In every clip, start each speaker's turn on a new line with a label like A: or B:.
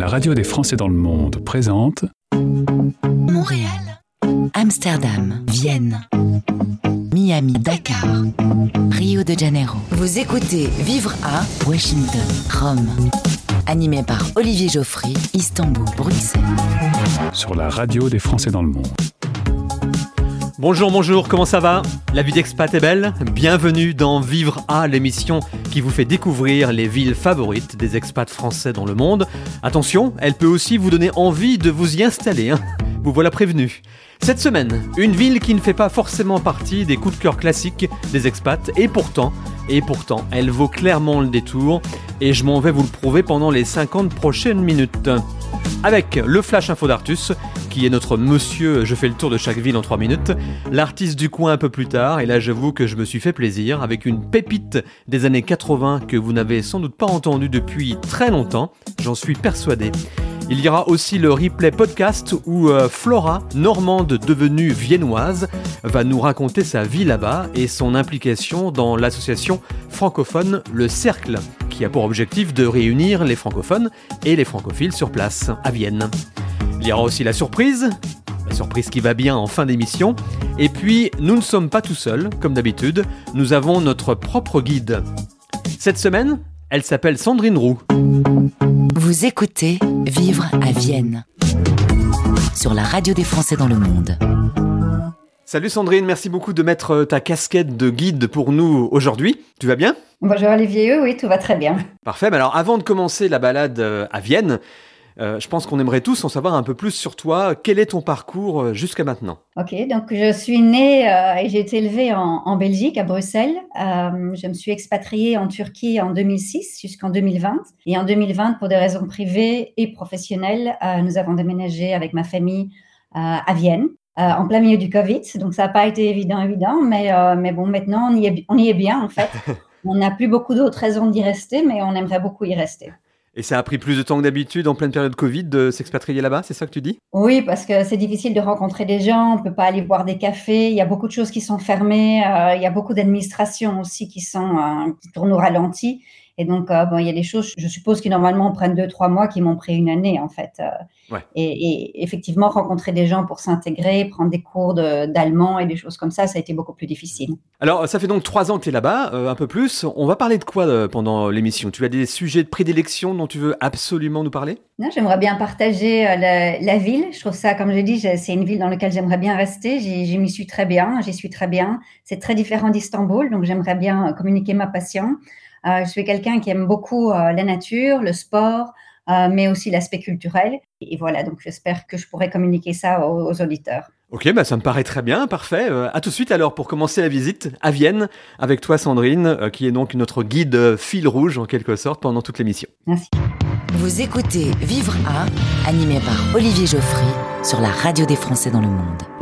A: La radio des Français dans le monde présente
B: Montréal, Amsterdam, Vienne, Miami, Dakar, Rio de Janeiro. Vous écoutez Vivre à Washington, Rome. Animé par Olivier Geoffrey, Istanbul, Bruxelles.
A: sur la radio des Français dans le monde.
C: Bonjour, bonjour, comment ça va? La vie d'expat est belle Bienvenue dans Vivre à, l'émission qui vous fait découvrir les villes favorites des expats français dans le monde. Attention, elle peut aussi vous donner envie de vous y installer. hein. Vous voilà prévenu. Cette semaine, une ville qui ne fait pas forcément partie des coups de cœur classiques des expats, et pourtant, et pourtant, elle vaut clairement le détour, et je m'en vais vous le prouver pendant les 50 prochaines minutes. Avec le Flash Info d'Artus, qui est notre monsieur, je fais le tour de chaque ville en 3 minutes, l'artiste du coin un peu plus tard, et là j'avoue que je me suis fait plaisir avec une pépite des années 80 que vous n'avez sans doute pas entendu depuis très longtemps, j'en suis persuadé. Il y aura aussi le replay podcast où euh, Flora, normande devenue viennoise, va nous raconter sa vie là-bas et son implication dans l'association francophone Le Cercle, qui a pour objectif de réunir les francophones et les francophiles sur place, à Vienne. Il y aura aussi la surprise, la surprise qui va bien en fin d'émission. Et puis, nous ne sommes pas tout seuls, comme d'habitude, nous avons notre propre guide. Cette semaine, elle s'appelle Sandrine Roux.
B: Vous écoutez Vivre à Vienne. Sur la radio des Français dans le monde.
C: Salut Sandrine, merci beaucoup de mettre euh, ta casquette de guide pour nous aujourd'hui. Tu vas bien?
D: Bonjour Olivier, oui, tout va très bien.
C: Parfait, mais alors avant de commencer la balade euh, à Vienne, je pense qu'on aimerait tous en savoir un peu plus sur toi. Quel est ton parcours euh, jusqu'à maintenant?
D: Ok, donc je suis née euh, et j'ai été élevée en, en Belgique, à Bruxelles. Euh, je me suis expatriée en Turquie en 2006 jusqu'en 2020. Et en 2020, pour des raisons privées et professionnelles, euh, nous avons déménagé avec ma famille euh, à Vienne. euh, en plein milieu du Covid, donc ça n'a pas été évident, évident, mais, euh, mais bon, maintenant on y, est, on y est bien en fait. On n'a plus beaucoup d'autres raisons d'y rester, mais on aimerait beaucoup y rester.
C: Et ça a pris plus de temps que d'habitude en pleine période Covid de s'expatrier là-bas, c'est ça que tu dis?
D: Oui, parce que c'est difficile de rencontrer des gens, on ne peut pas aller boire des cafés, il y a beaucoup de choses qui sont fermées, euh, il y a beaucoup d'administrations aussi qui sont euh, qui tournent au ralenti. Et donc, euh, bon, il y a des choses, je suppose, qui normalement prennent deux, trois mois, qui m'ont pris une année, en fait. Euh,
C: Ouais.
D: et, et effectivement, rencontrer des gens pour s'intégrer, prendre des cours de- d'allemand et des choses comme ça, ça a été beaucoup plus difficile.
C: Alors, ça fait donc trois ans que tu es là-bas, euh, un peu plus. On va parler de quoi pendant l'émission? Tu as des sujets de prédilection dont tu veux absolument nous parler?
D: Non, J'aimerais bien partager la, la ville. Je trouve ça, comme je dis, c'est une ville dans laquelle j'aimerais bien rester. J'y m'y suis très bien, j'y suis très bien. C'est très différent d'Istanbul, donc j'aimerais bien communiquer ma passion. Euh, je suis quelqu'un qui aime beaucoup euh, la nature, le sport, euh, mais aussi l'aspect culturel. Et voilà, donc j'espère que je pourrai communiquer ça aux, aux auditeurs.
C: Ok, bah ça me paraît très bien, parfait. Euh, à tout de suite alors pour commencer la visite à Vienne avec toi Sandrine, euh, qui est donc notre guide euh, fil rouge en quelque sorte pendant toute l'émission.
D: Merci.
B: Vous écoutez Vivre à, animé par Olivier Geoffrey sur la radio des Français dans le monde.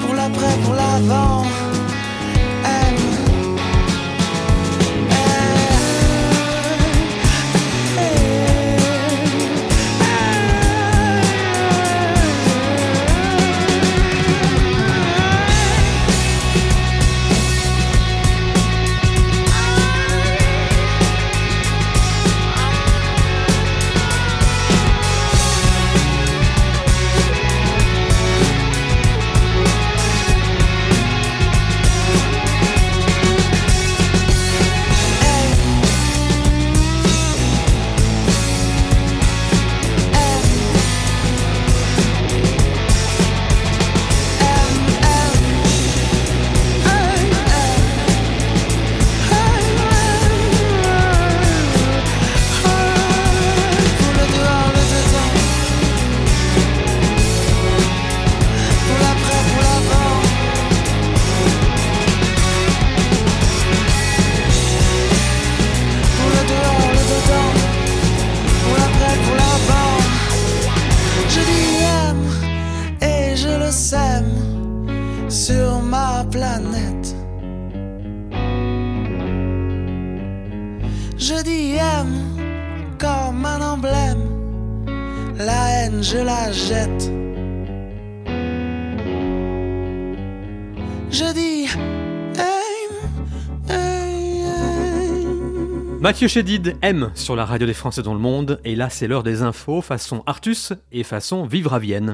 B: Pour l'après, pour l'avant.
C: Mathieu Chédid aime sur la radio des Français dans le monde, et là c'est l'heure des infos façon Artus et façon Vivre à Vienne.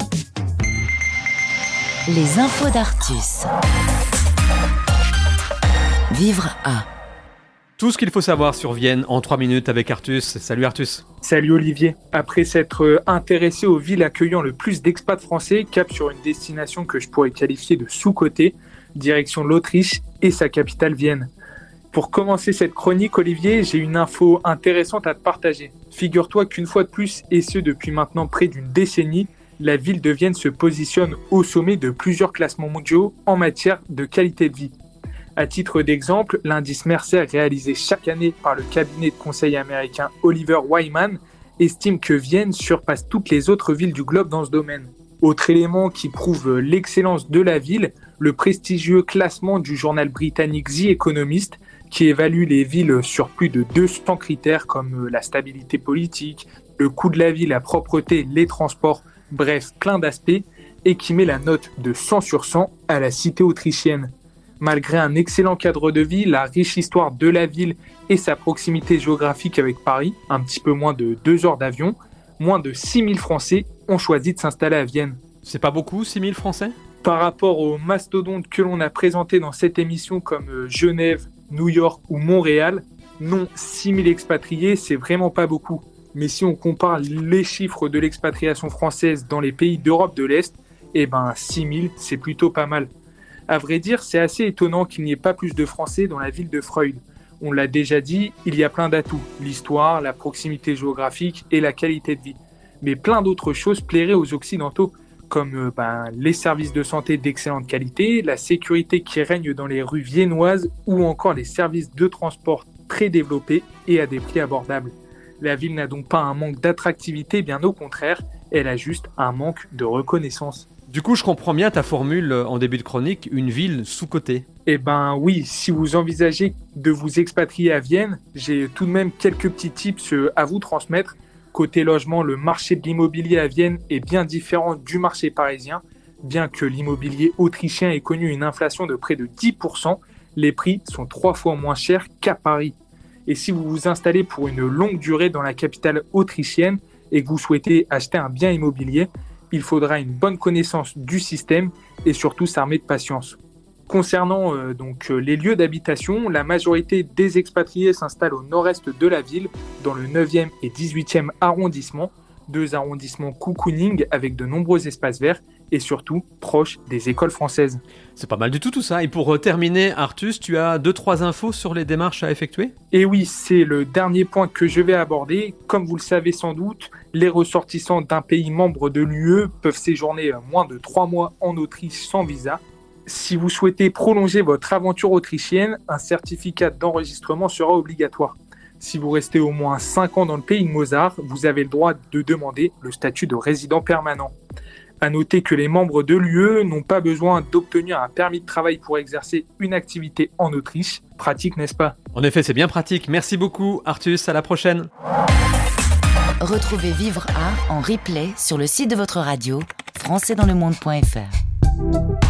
E: Les infos d'Artus. Vivre à.
C: Tout ce qu'il faut savoir sur Vienne en 3 minutes avec Artus. Salut Artus.
F: Salut Olivier. Après s'être euh, intéressé aux villes accueillant le plus d'expats français, cap sur une destination que je pourrais qualifier de sous-côté, direction l'Autriche et sa capitale Vienne. Pour commencer cette chronique, Olivier, j'ai une info intéressante à te partager. Figure-toi qu'une fois de plus, et ce depuis maintenant près d'une décennie, la ville de Vienne se positionne au sommet de plusieurs classements mondiaux en matière de qualité de vie. À titre d'exemple, l'indice Mercer réalisé chaque année par le cabinet de conseil américain Oliver Wyman estime que Vienne surpasse toutes les autres villes du globe dans ce domaine. Autre élément qui prouve l'excellence de la ville, le prestigieux classement du journal britannique The Economist qui évalue les villes sur plus de 200 critères comme euh, la stabilité politique, le coût de la vie, la propreté, les transports, bref, plein d'aspects, et qui met la note de 100 sur 100 à la cité autrichienne. Malgré un excellent cadre de vie, la riche histoire de la ville et sa proximité géographique avec Paris, un petit peu moins de 2 heures d'avion, moins de 6000 Français ont choisi de s'installer à Vienne.
C: C'est pas beaucoup, 6000 Français?
F: Par rapport aux mastodontes que l'on a présentés dans cette émission comme euh, Genève, New York ou Montréal, non, 6000 expatriés, c'est vraiment pas beaucoup. Mais si on compare les chiffres de l'expatriation française dans les pays d'Europe de l'Est, eh ben 6000, c'est plutôt pas mal. À vrai dire, c'est assez étonnant qu'il n'y ait pas plus de Français dans la ville de Freud. On l'a déjà dit, il y a plein d'atouts, l'histoire, la proximité géographique et la qualité de vie. Mais plein d'autres choses plairaient aux Occidentaux comme euh, ben, les services de santé d'excellente qualité, la sécurité qui règne dans les rues viennoises ou encore les services de transport très développés et à des prix abordables. La ville n'a donc pas un manque d'attractivité, bien au contraire, elle a juste un manque de reconnaissance.
C: Du coup, je comprends bien ta formule euh, en début de chronique, une ville sous-cotée.
F: Eh ben oui, si vous envisagez de vous expatrier à Vienne, j'ai tout de même quelques petits tips euh, à vous transmettre Côté logement, le marché de l'immobilier à Vienne est bien différent du marché parisien. Bien que l'immobilier autrichien ait connu une inflation de près de 10%, les prix sont trois fois moins chers qu'à Paris. Et si vous vous installez pour une longue durée dans la capitale autrichienne et que vous souhaitez acheter un bien immobilier, il faudra une bonne connaissance du système et surtout s'armer de patience. Concernant euh, donc euh, les lieux d'habitation, la majorité des expatriés s'installent au nord-est de la ville, dans le 9e et 18e arrondissement, deux arrondissements cocooning avec de nombreux espaces verts et surtout proches des écoles françaises.
C: C'est pas mal du tout tout ça. Et pour euh, terminer, Artus, tu as deux trois infos sur les démarches à effectuer?
F: Et oui, c'est le dernier point que je vais aborder. Comme vous le savez sans doute, les ressortissants d'un pays membre de l'UE peuvent séjourner moins de trois mois en Autriche sans visa si vous souhaitez prolonger votre aventure autrichienne, un certificat d'enregistrement sera obligatoire. Si vous restez au moins 5 ans dans le pays de Mozart, vous avez le droit de demander le statut de résident permanent. À noter que les membres de l'UE n'ont pas besoin d'obtenir un permis de travail pour exercer une activité en Autriche. Pratique, n'est-ce pas?
C: En effet, c'est bien pratique. Merci beaucoup, Artus. À la prochaine.
G: Retrouvez Vivre à en replay sur le site de votre radio, françaisdanslemonde.fr.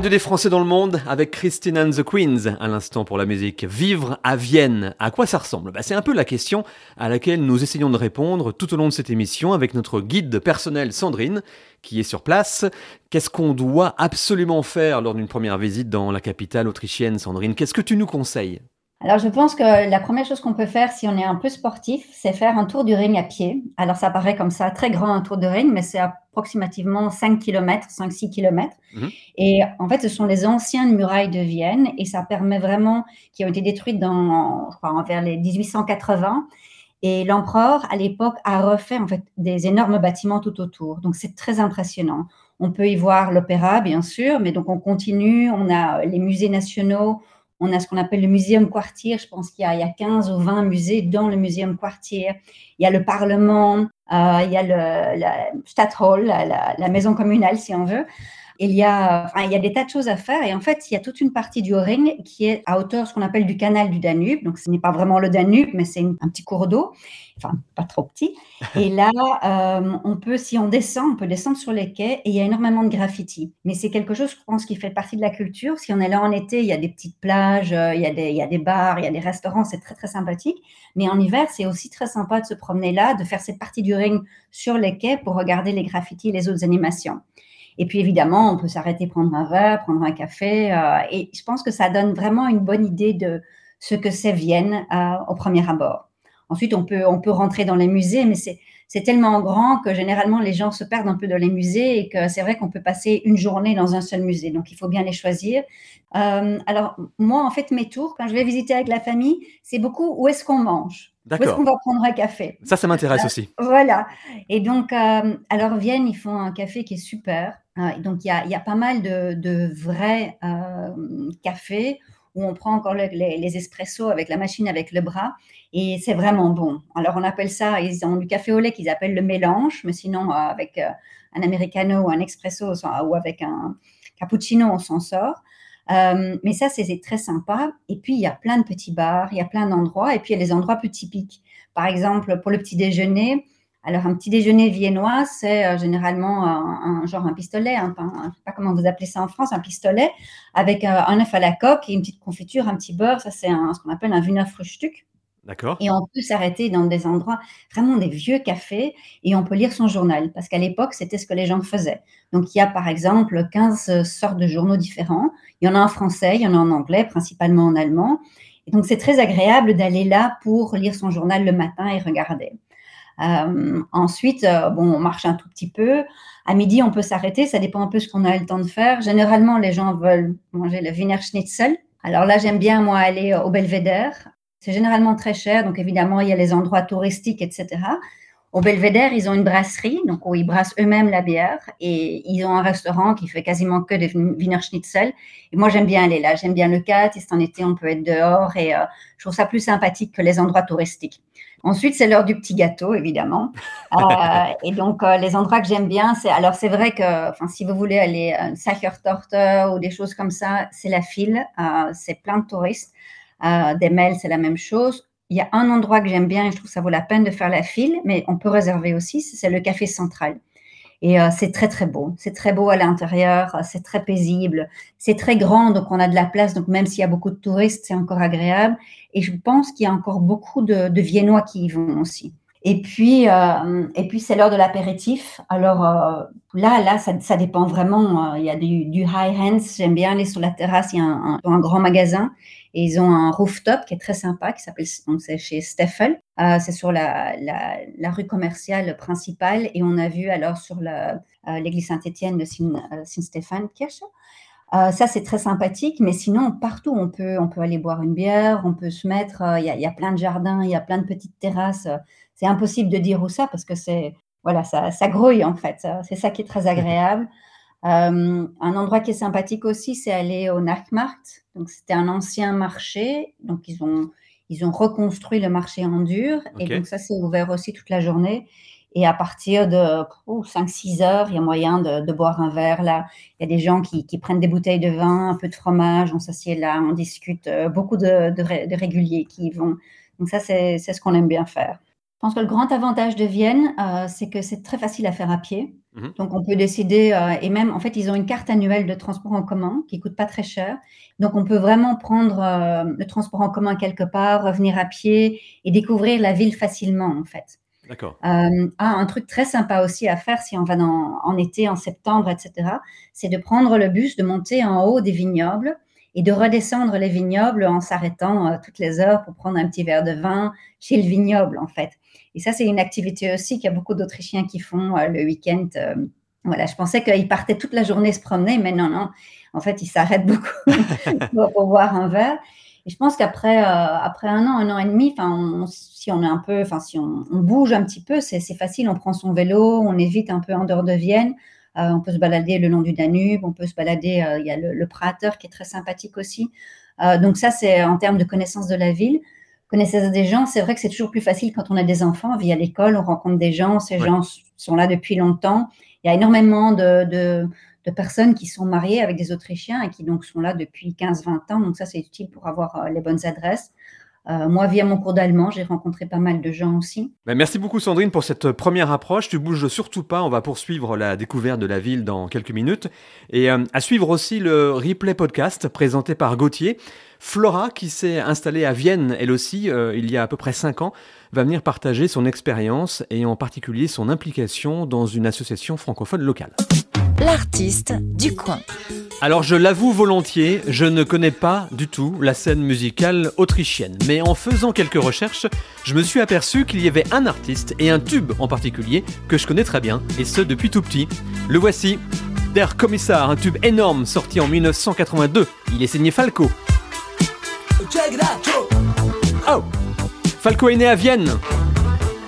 C: radio des Français dans le monde avec Christine and the Queens à l'instant pour la musique. Vivre à Vienne, à quoi ça ressemble? Bah, C'est un peu la question à laquelle nous essayons de répondre tout au long de cette émission avec notre guide personnel Sandrine qui est sur place. Qu'est-ce qu'on doit absolument faire lors d'une première visite dans la capitale autrichienne, Sandrine? Qu'est-ce que tu nous conseilles?
D: Alors, je pense que la première chose qu'on peut faire si on est un peu sportif, c'est faire un tour du ring à pied. Alors, ça paraît comme ça très grand un tour de ring, mais c'est approximativement 5 km, 5-6 km. Et en fait, ce sont les anciennes murailles de Vienne et ça permet vraiment, qui ont été détruites dans, je crois, vers les 1880. Et l'empereur, à l'époque, a refait en fait des énormes bâtiments tout autour. Donc, c'est très impressionnant. On peut y voir l'opéra, bien sûr, mais donc on continue. On a les musées nationaux, on a ce qu'on appelle le Muséum Quartier. Je pense qu'il y, a- il y a 15 ou 20 musées dans le Muséum Quartier. Il y a le Parlement, euh, il y a le la Stadthall, la, la- la maison communale, si on veut. Il y, a, enfin, il y a des tas de choses à faire et en fait, il y a toute une partie du ring qui est à hauteur, ce qu'on appelle du canal du Danube. Donc, ce n'est pas vraiment le Danube, mais c'est un petit cours d'eau, enfin, pas trop petit. Et là, euh, on peut, si on descend, on peut descendre sur les quais et il y a énormément de graffiti. Mais c'est quelque chose, je pense, qui fait partie de la culture. Si on est là en été, il y a des petites plages, euh, il y a des, il y a des bars, il y a des restaurants, c'est très, très sympathique. Mais en hiver, c'est aussi très sympa de se promener là, de faire cette partie du ring sur les quais pour regarder les graffitis et les autres animations. Et puis évidemment, on peut s'arrêter prendre un verre, prendre un café. euh, et je pense que ça donne vraiment une bonne idée de ce que c'est Vienne euh, au premier abord. Ensuite, on peut, on peut rentrer dans les musées, mais c'est tellement grand que généralement les gens se perdent un peu dans les musées et que c'est vrai qu'on peut passer une journée dans un seul musée. Donc il faut bien les choisir. Euh, alors moi, en fait, mes tours, quand je vais visiter avec la famille, c'est beaucoup où est-ce qu'on mange. Où est-ce
C: D'accord.
D: qu'on va prendre un café?
C: Ça, ça m'intéresse aussi.
D: voilà. Et donc, euh, alors Vienne, ils font un café qui est super. Euh, donc, il y a, il y a pas mal de, de vrais euh, cafés où on prend encore le- les, les espressos avec la machine, avec le bras. Et c'est vraiment bon. Alors, on appelle ça, ils ont du café au lait qu'ils appellent le mélange, mais sinon, euh, avec euh, un americano ou un expresso ça- ou avec un cappuccino, on s'en sort. Euh, mais ça, c'est très sympa. Et puis, il y a plein de petits bars, il y a plein d'endroits. Et puis, il y a les endroits plus typiques. Par exemple, pour le petit déjeuner, alors un petit déjeuner viennois, c'est euh, généralement un, un- genre un pistolet, pain, je ne sais pas comment vous appelez ça en France, un pistolet avec euh, un œuf à la coque et une petite confiture, un petit beurre. Ça, c'est ce qu'on appelle un Wiener Frühstück. Et on peut s'arrêter dans des endroits, vraiment des vieux cafés, et on peut lire son journal, parce qu'à l'époque, c'était ce que les gens faisaient. Donc, il y a par exemple 15 sortes de journaux différents. Il y en a en français, il y en a en anglais, principalement en allemand. Et donc, c'est très agréable d'aller là pour lire son journal le matin et regarder. Euh, ensuite, euh, bon, on marche un tout petit peu. À midi, on peut s'arrêter. Ça dépend un peu ce qu'on a le temps de faire. Généralement, les gens veulent manger le Wiener Schnitzel. Alors là, j'aime bien, moi, aller au Belvédère. C'est généralement très cher, donc évidemment, il y a les endroits touristiques, etc. Au Belvédère, ils ont une brasserie, donc où ils brassent eux-mêmes la bière, et ils ont un restaurant qui fait quasiment que des Wiener Schnitzel. Et moi, j'aime bien aller là, j'aime bien le cadre, et c'est en été, on peut être dehors, et euh, je trouve ça plus sympathique que les endroits touristiques. Ensuite, c'est l'heure du petit gâteau, évidemment. Euh, et donc, euh, les endroits que j'aime bien, c'est alors c'est vrai que, enfin, si vous voulez aller à Sachertorte ou des choses comme ça, c'est la file, c'est plein de touristes. Euh, des mails, c'est la même chose. Il y a un endroit que j'aime bien et je trouve que ça vaut la peine de faire la file, mais on peut réserver aussi, c'est le café central. Et euh, c'est très très beau. C'est très beau à l'intérieur, euh, c'est très paisible, c'est très grand, donc on a de la place. Donc même s'il y a beaucoup de touristes, c'est encore agréable. Et je pense qu'il y a encore beaucoup de, de Viennois qui y vont aussi. Et puis, euh, puis c'est l'heure de l'apéritif. Alors euh, là, là, ça, dépend vraiment. Euh, il y a du, high hands. J'aime bien aller sur la terrasse. Il y a un, grand magasin et ils ont un rooftop qui est très sympa, qui s'appelle donc c'est chez Steffel. C'est sur la, rue commerciale principale et on a vu alors sur l'église Saint-Étienne de Saint-Stéphane-Kirche. Euh, ça, c'est très sympathique, mais sinon, partout, on peut, on peut aller boire une bière, on peut se mettre, il y, a, y, a plein de jardins, il y a plein de petites terrasses. c'est impossible de dire où ça parce que c'est, voilà, ça, ça grouille en fait. C'est ça qui est très agréable. Euh, un endroit qui est sympathique aussi, c'est aller au Nachtmarkt. Donc, c'était un ancien marché. Donc, ils ont, ils ont reconstruit le marché en dur. Okay. Et donc, ça, c'est ouvert aussi toute la journée. Et à partir de oh, 5-6 heures, il y a moyen de, de, boire un verre là. Il y a des gens qui, qui, prennent des bouteilles de vin, un peu de fromage, on s'assied là, on discute. Euh, beaucoup de, de, de, réguliers qui y vont. Donc, ça, c'est ce qu'on aime bien faire. Je pense que le grand avantage de Vienne, euh, c'est que c'est très facile à faire à pied. Mmh. Donc, on peut décider, euh, et même, en fait, ils ont une carte annuelle de transport en commun qui coûte pas très cher. Donc, on peut vraiment prendre euh, le transport en commun quelque part, revenir à pied et découvrir la ville facilement, en fait.
C: D'accord.
D: ah, un truc très sympa aussi à faire si on va en été, en septembre, etc., c'est de prendre le bus, de monter en haut des vignobles et de redescendre les vignobles en s'arrêtant euh, toutes les heures pour prendre un petit verre de vin chez le vignoble, en fait. Et ça, c'est une activité aussi qu'il y a beaucoup d'Autrichiens qui font euh, le week-end. Euh, voilà, je pensais qu'ils partaient toute la journée se promener, mais non, non. En fait, ils s'arrêtent beaucoup pour boire un verre. Et je pense qu'après euh, après un an, un an et demi, on, si on est un peu, enfin si on, on, bouge un petit peu, c'est facile. On prend son vélo, on évite un peu en dehors de Vienne. Euh, on peut se balader le long du Danube, on peut se balader. Euh, il y a le, le, Prater qui est très sympathique aussi. Donc ça, c'est en termes de connaissance de la ville, connaissance des gens. C'est vrai que c'est toujours plus facile quand on a des enfants via l'école. On rencontre des gens, ces ouais. gens sont là depuis longtemps. Il y a énormément de, de de personnes qui sont mariées avec des Autrichiens et qui donc sont là depuis 15-20 ans. Donc ça, c'est utile pour avoir euh, les bonnes adresses. Euh, moi, via mon cours d'allemand, j'ai rencontré pas mal de gens aussi.
C: Ben, merci beaucoup Sandrine pour cette première approche. Tu bouges surtout pas. On va poursuivre la découverte de la ville dans quelques minutes. Et euh, à suivre aussi le replay podcast présenté par Gauthier. Flora, qui s'est installée à Vienne, elle aussi, euh, il y a à peu près 5 ans, va venir partager son expérience et en particulier son implication dans une association francophone locale.
G: L'artiste du coin.
C: Alors je l'avoue volontiers, je ne connais pas du tout la scène musicale autrichienne, mais en faisant quelques recherches, je me suis aperçu qu'il y avait un artiste et un tube en particulier que je connais très bien, et ce depuis tout petit. Le voici, Der Kommissar, un tube énorme sorti en 1982. Il est signé Falco. Oh Falco est né à Vienne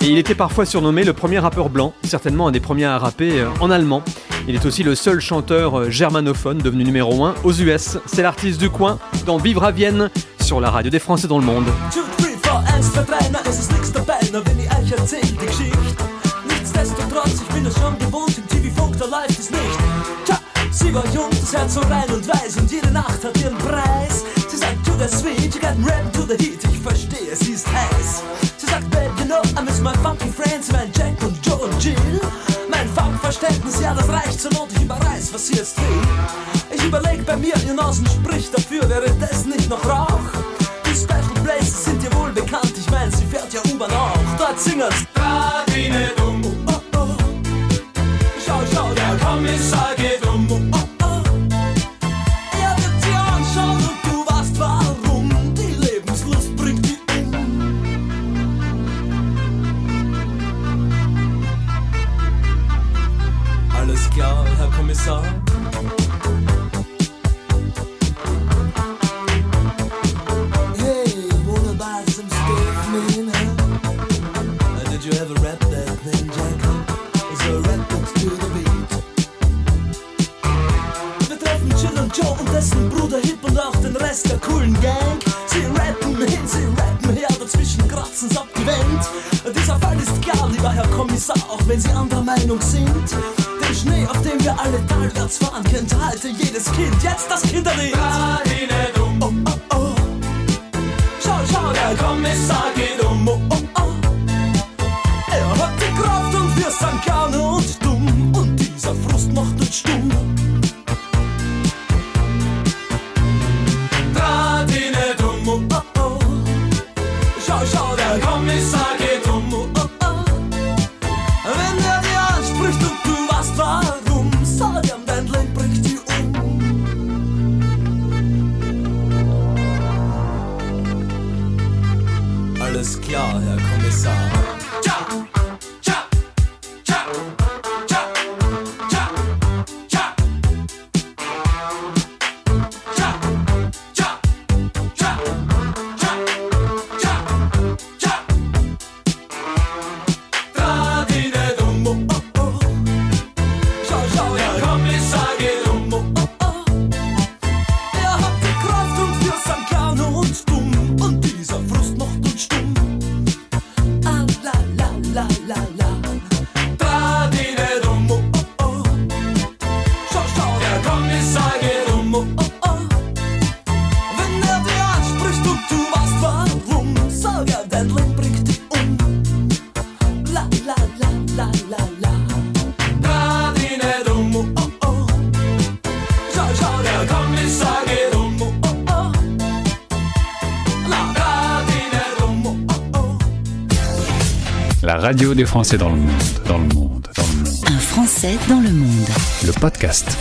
C: et il était parfois surnommé le premier rappeur blanc, certainement un des premiers à rapper euh, en allemand. Il est aussi le seul chanteur euh, germanophone devenu numéro 1 aux US. C'est l'artiste du coin dans Vivre à Vienne sur la radio des Français dans le monde.
H: Miss my funky friends, mein Jack und Joe und Jill. Mein Funkverständnis, ja, das reicht zur Not, ich überreiß, was sie jetzt will. Ich überleg bei mir, ihr Nasen spricht dafür, wäre das nicht noch Rauch? Die Special Places sind dir wohl bekannt, ich mein, sie fährt ja U-Bahn auch. Dort singen's. Radine dumm. Oh, oh. Schau, schau, der Kommissar Kommissar. Hey, wanna buy some stuff, man? Huh? Uh, did you ever rap that thing, Jack? So rap it to the beat. Wir treffen Jill und Joe und dessen Bruder Hip und auch den Rest der coolen Gang. Sie rappen hin, sie rappen her, dazwischen kratzen's ab die Wand. Dieser Fall ist klar, lieber Herr Kommissar, auch wenn Sie anderer Meinung sind. Platz für ein Kind, halte jedes Kind, jetzt das Kinderlied.
A: Radio des Français dans le monde, dans le monde, dans le monde.
G: Un Français dans le monde.
A: Le podcast.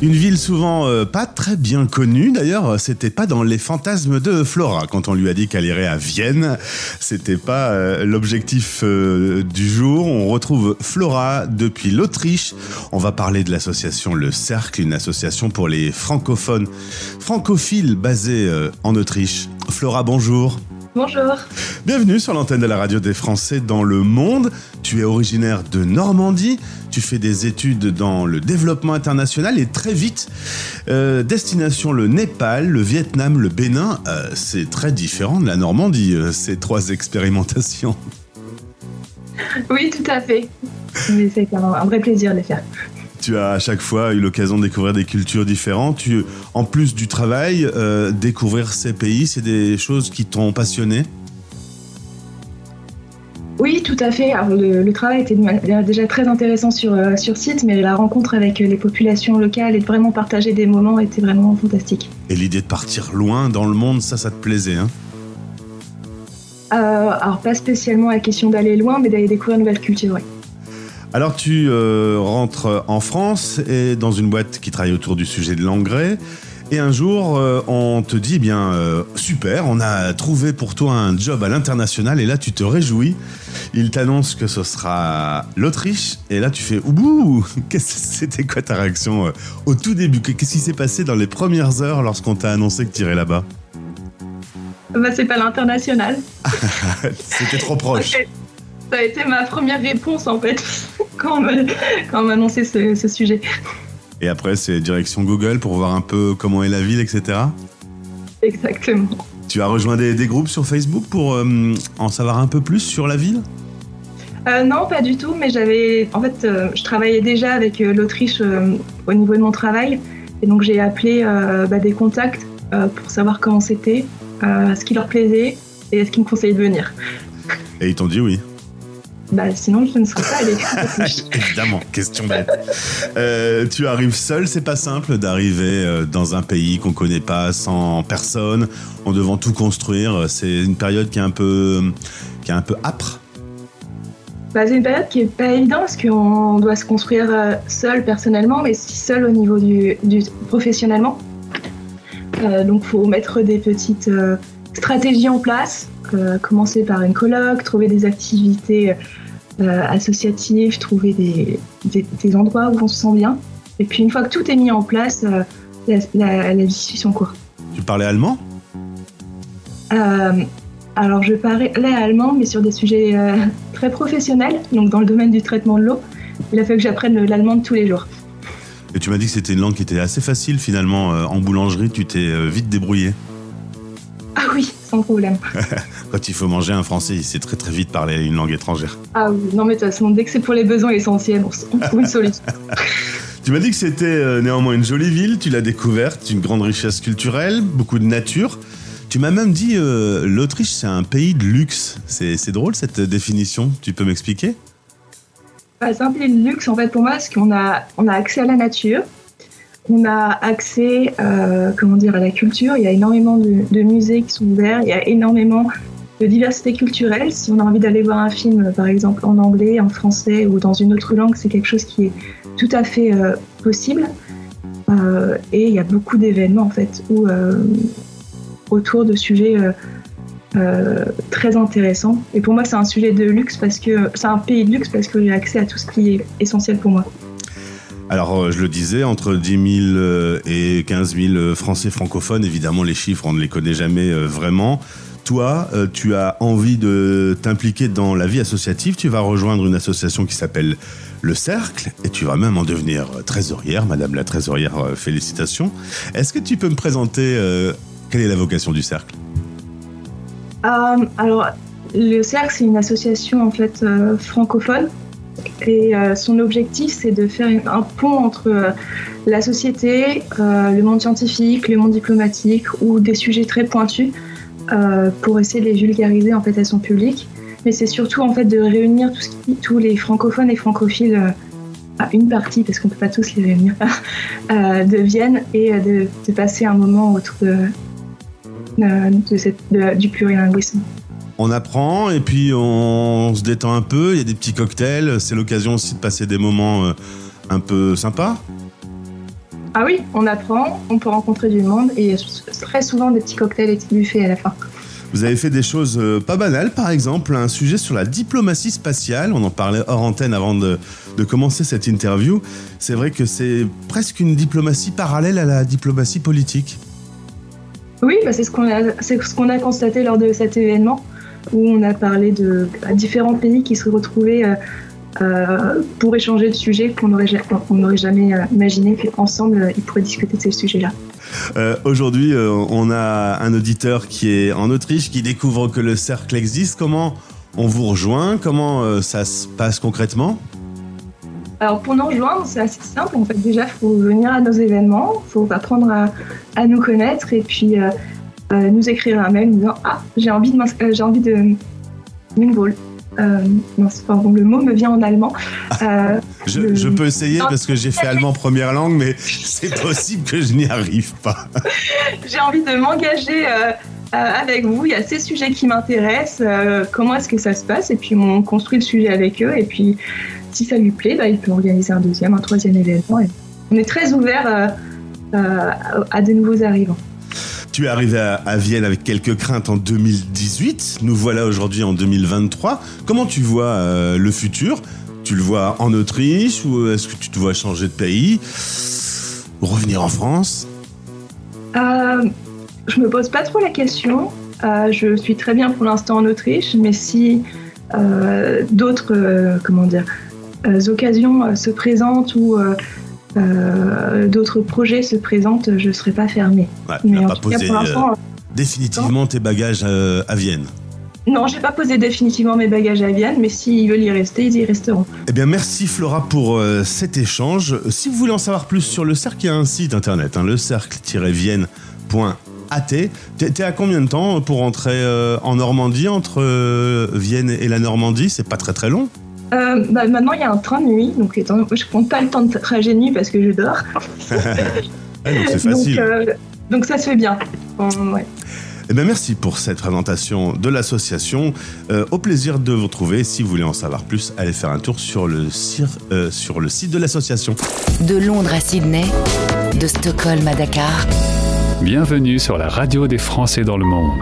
I: Une ville souvent euh, pas très bien connue. D'ailleurs, c'était pas dans les fantasmes de Flora quand on lui a dit qu'elle irait à Vienne. C'était pas euh, l'objectif euh, du jour. On retrouve Flora depuis l'Autriche. On va parler de l'association Le Cercle, une association pour les francophones, francophiles basés euh, en Autriche. Flora, bonjour.
J: Bonjour.
I: Bienvenue sur l'antenne de la radio des Français dans le monde. Tu es originaire de Normandie, tu fais des études dans le développement international et très vite, euh, destination le Népal, le Vietnam, le Bénin. Euh, c'est très différent de la Normandie, euh, ces trois expérimentations.
J: Oui, tout à fait. Mais c'est un, vrai plaisir de les faire.
I: Tu as à chaque fois eu l'occasion de découvrir des cultures différentes. Tu, en plus du travail, euh, découvrir ces pays, c'est des choses qui t'ont passionné?
J: Oui, tout à fait. Alors, le, le travail était manière déjà très intéressant sur, euh, sur site, mais la rencontre avec euh, les populations locales et de vraiment partager des moments était vraiment fantastique.
I: Et l'idée de partir loin dans le monde, ça, ça te plaisait, hein?
J: Euh, alors, pas spécialement la question d'aller loin, mais d'aller découvrir une nouvelle culture, oui.
I: Alors tu euh, rentres en France et dans une boîte qui travaille autour du sujet de l'engrais. Et un jour, euh, on te dit, eh bien, euh, super, on a trouvé pour toi un job à l'international. Et là, tu te réjouis. Il t'annonce que ce sera l'Autriche. Et là, tu fais, ouh, c'était quoi ta réaction euh, au tout début? Qu'est-ce qui s'est passé dans les premières heures lorsqu'on t'a annoncé que tu irais là-bas?
J: Bah, c'est pas l'international.
I: C'était trop proche.
J: Ça a été ma première réponse en fait quand on m'a quand on m'a annoncé ce, ce sujet.
I: Et après, c'est direction Google pour voir un peu comment est la ville, etc.
J: Exactement.
I: Tu as rejoint des, des groupes sur Facebook pour euh, en savoir un peu plus sur la ville?
J: Euh, non, pas du tout, mais j'avais. En fait, euh, je travaillais déjà avec l'Autriche au niveau de mon travail. Et donc, j'ai appelé bah, des contacts pour savoir comment c'était, ce qui leur plaisait et ce qu'ils me conseillaient de venir.
I: Et ils t'ont dit oui.
J: Bah, sinon, je ne serais pas allée.
I: Évidemment, question bête. Euh, tu arrives seul, c'est pas simple d'arriver euh, dans un pays qu'on connaît pas, sans personne, en devant tout construire. C'est une période qui est un peu, qui est un peu âpre.
J: Bah, c'est une période qui est pas évidente parce qu'on doit se construire euh, seul personnellement, mais aussi seul au niveau du, du professionnellement. Euh, donc, faut mettre des petites euh, stratégies en place. Euh, commencer par une colloque, trouver des activités euh, associatives, trouver des, des- des endroits où on se sent bien. Et puis, une fois que tout est mis en place, euh, la, la, la discussion court.
I: Tu parlais allemand?
J: Alors, je parlais allemand, mais sur des sujets très professionnels, donc dans le domaine du traitement de l'eau. Il a fallu que j'apprenne l'allemand de tous les jours.
I: Et tu m'as dit que c'était une langue qui était assez facile finalement. En boulangerie, tu t'es vite débrouillé.
J: Ah oui, sans problème.
I: Quand il faut manger un français, il sait très très vite parler une langue étrangère.
J: Ah oui, non mais de toute façon, dès que c'est pour les besoins essentiels, on, trouve une solution.
I: Tu m'as dit que c'était euh, néanmoins une jolie ville, tu l'as découverte, une grande richesse culturelle, beaucoup de nature. Tu m'as même dit euh, l'Autriche c'est un pays de luxe. C'est c'est drôle cette définition, tu peux m'expliquer?
J: Bah, c'est un pays de luxe en fait pour moi parce qu'on a, on a accès à la nature, on a accès euh, comment dire, à la culture, il y a énormément de, de musées qui sont ouverts, il y a énormément de diversité culturelle. Si on a envie d'aller voir un film euh, par exemple en anglais, en français ou dans une autre langue, c'est quelque chose qui est tout à fait euh, possible. Euh, et il y a beaucoup d'événements en fait autour de sujets très intéressants. Et pour moi, c'est un sujet de luxe parce que c'est un pays de luxe parce que j'ai accès à tout ce qui est essentiel pour moi.
I: Alors je le disais, entre 10 000 euh, et 15 000 euh, Français francophones, évidemment les chiffres on ne les connaît jamais vraiment. Toi, euh, tu as envie de t'impliquer dans la vie associative, tu vas rejoindre une association qui s'appelle Le Cercle et tu vas même en devenir trésorière, Madame la trésorière, euh, félicitations. Est-ce que tu peux me présenter euh, quelle est la vocation du Cercle?
J: Alors, le Cercle, c'est une association en fait francophone. Et son objectif, c'est de faire un pont entre la société, le monde scientifique, le monde diplomatique ou des sujets très pointus euh, pour essayer de les vulgariser en fait à son public. Mais c'est surtout en fait de réunir tous les francophones et francophiles euh, à une partie, parce qu'on peut pas tous les réunir, euh, de Vienne et de, passer un moment autour de, du plurilinguisme.
I: On apprend et puis on se détend un peu, il y a des petits cocktails, c'est l'occasion aussi de passer des moments un peu sympas.
J: Ah oui, on apprend, on peut rencontrer du monde et il y a très souvent des petits cocktails et petits buffets à la fin.
I: Vous avez fait des choses euh, pas banales, par exemple, un sujet sur la diplomatie spatiale. On en parlait hors antenne avant de, de commencer cette interview. C'est vrai que c'est presque une diplomatie parallèle à la diplomatie politique.
J: Oui, bah, c'est ce qu'on a, ce qu'on a constaté lors de cet événement où on a parlé de à différents pays qui se retrouvaient euh, pour échanger de sujets qu'on n'aurait on jamais euh, imaginé qu'ensemble euh, ils pourraient discuter de ces sujets-là.
I: Euh, Aujourd'hui, euh, on a un auditeur qui est en Autriche, qui découvre que le cercle existe. Comment on vous rejoint? Comment ça se passe concrètement?
J: Alors pour nous rejoindre, c'est assez simple. En fait, déjà, il faut venir à nos événements, il faut apprendre à, à nous connaître et puis euh, nous écrire un mail nous disant Ah, j'ai envie de, j'ai envie de. Euh, non, le mot me vient en allemand. Euh,
I: je,
J: le-
I: je peux essayer parce que j'ai fait allemand première langue, mais c'est possible que je n'y arrive pas.
J: j'ai envie de m'engager euh, avec vous. Il y a ces sujets qui m'intéressent. comment est-ce que ça se passe? Et puis on construit le sujet avec eux. Et puis si ça lui plaît, bah, il peut organiser un deuxième, un troisième événement. Et on est très ouvert à des nouveaux arrivants.
I: Tu es arrivé à, Vienne avec quelques craintes en 2018. Nous voilà aujourd'hui en 2023. Comment tu vois euh, le futur? Tu le vois en Autriche ou est-ce que tu te vois changer de pays? Revenir en France?
J: Euh, je me pose pas trop la question. Euh, je suis très bien pour l'instant en Autriche, mais si euh, d'autres comment dire occasions se présentent ou euh, d'autres projets se présentent, je ne serai pas fermée.
I: Ouais, tu
J: Mais
I: n'as
J: en
I: pas
J: tout cas,
I: posé
J: pour l'instant,
I: euh, définitivement tes bagages euh, à Vienne.
J: non, j'ai pas posé définitivement mes bagages à Vienne, mais s'ils veulent y rester, ils y resteront.
I: Eh bien, merci Flora pour euh, cet échange. Si vous voulez en savoir plus sur le cercle, il y a un site internet, hein, le cercle-vienne.at. T'es à combien de temps pour rentrer euh, en Normandie entre euh, Vienne et la Normandie? C'est pas très très long.
J: Euh, bah, maintenant, il y a un train de nuit, donc étant- je compte pas le temps de trajet de nuit parce que je dors.
I: Ah, donc c'est facile.
J: Donc, euh, donc ça se fait bien. Euh, ouais.
I: Eh bien, merci pour cette présentation de l'association. Euh, au plaisir de vous retrouver. Si vous voulez en savoir plus, allez faire un tour sur le, cir- euh, sur le site de l'association.
G: De Londres à Sydney, de Stockholm à Dakar,
A: Bienvenue sur la radio des Français dans le monde.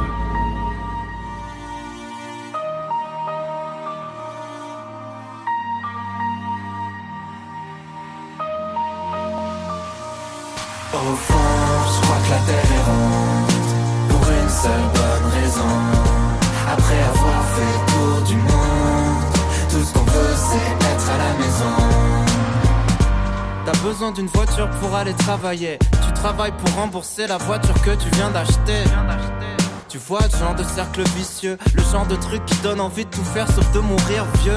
K: D'une voiture pour aller travailler. Tu travailles pour rembourser la voiture que tu viens d'acheter. Tu vois le genre de cercle vicieux, le genre de truc qui donne envie de tout faire sauf de mourir vieux.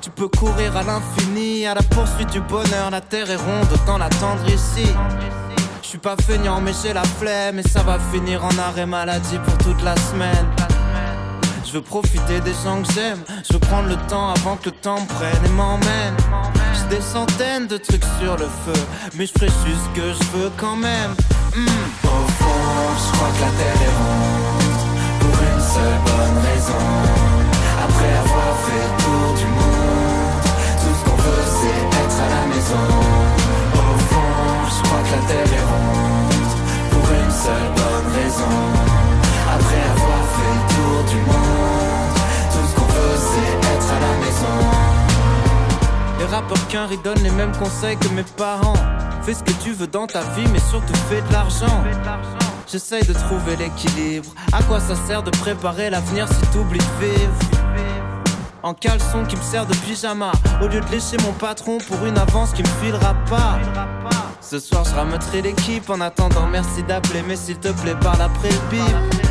K: Tu peux courir à l'infini, à la poursuite du bonheur. La terre est ronde, autant l'attendre ici. Je suis pas feignant, mais j'ai la flemme. Et ça va finir en arrêt maladie pour toute la semaine. Je veux profiter des gens que j'aime. Je veux prendre le temps avant que le temps prenne et m'emmène. J'ai des centaines de trucs sur le feu, mais je ferai juste ce que je veux quand même. Hmm.
L: Au fond, je crois que la terre est ronde Pour une seule bonne raison Après avoir fait tour du monde Tout ce qu'on veut c'est être à la maison Au fond, je crois que la terre est ronde Pour une seule bonne raison Après fait le tour du monde Tout ce qu'on veut c'est être à la maison
K: Les rappeurs qu'un donnent les mêmes conseils que mes parents. Fais ce que tu veux dans ta vie, mais surtout fais de l'argent. J'essaye de trouver l'équilibre. À quoi ça sert de préparer l'avenir si t'oublies de vivre? En caleçon qui me sert de pyjama. Au lieu de lécher mon patron pour une avance qui me filera pas. Ce soir, je rameuterai l'équipe. En attendant, merci d'appeler, mais s'il te plaît, parle après le bip.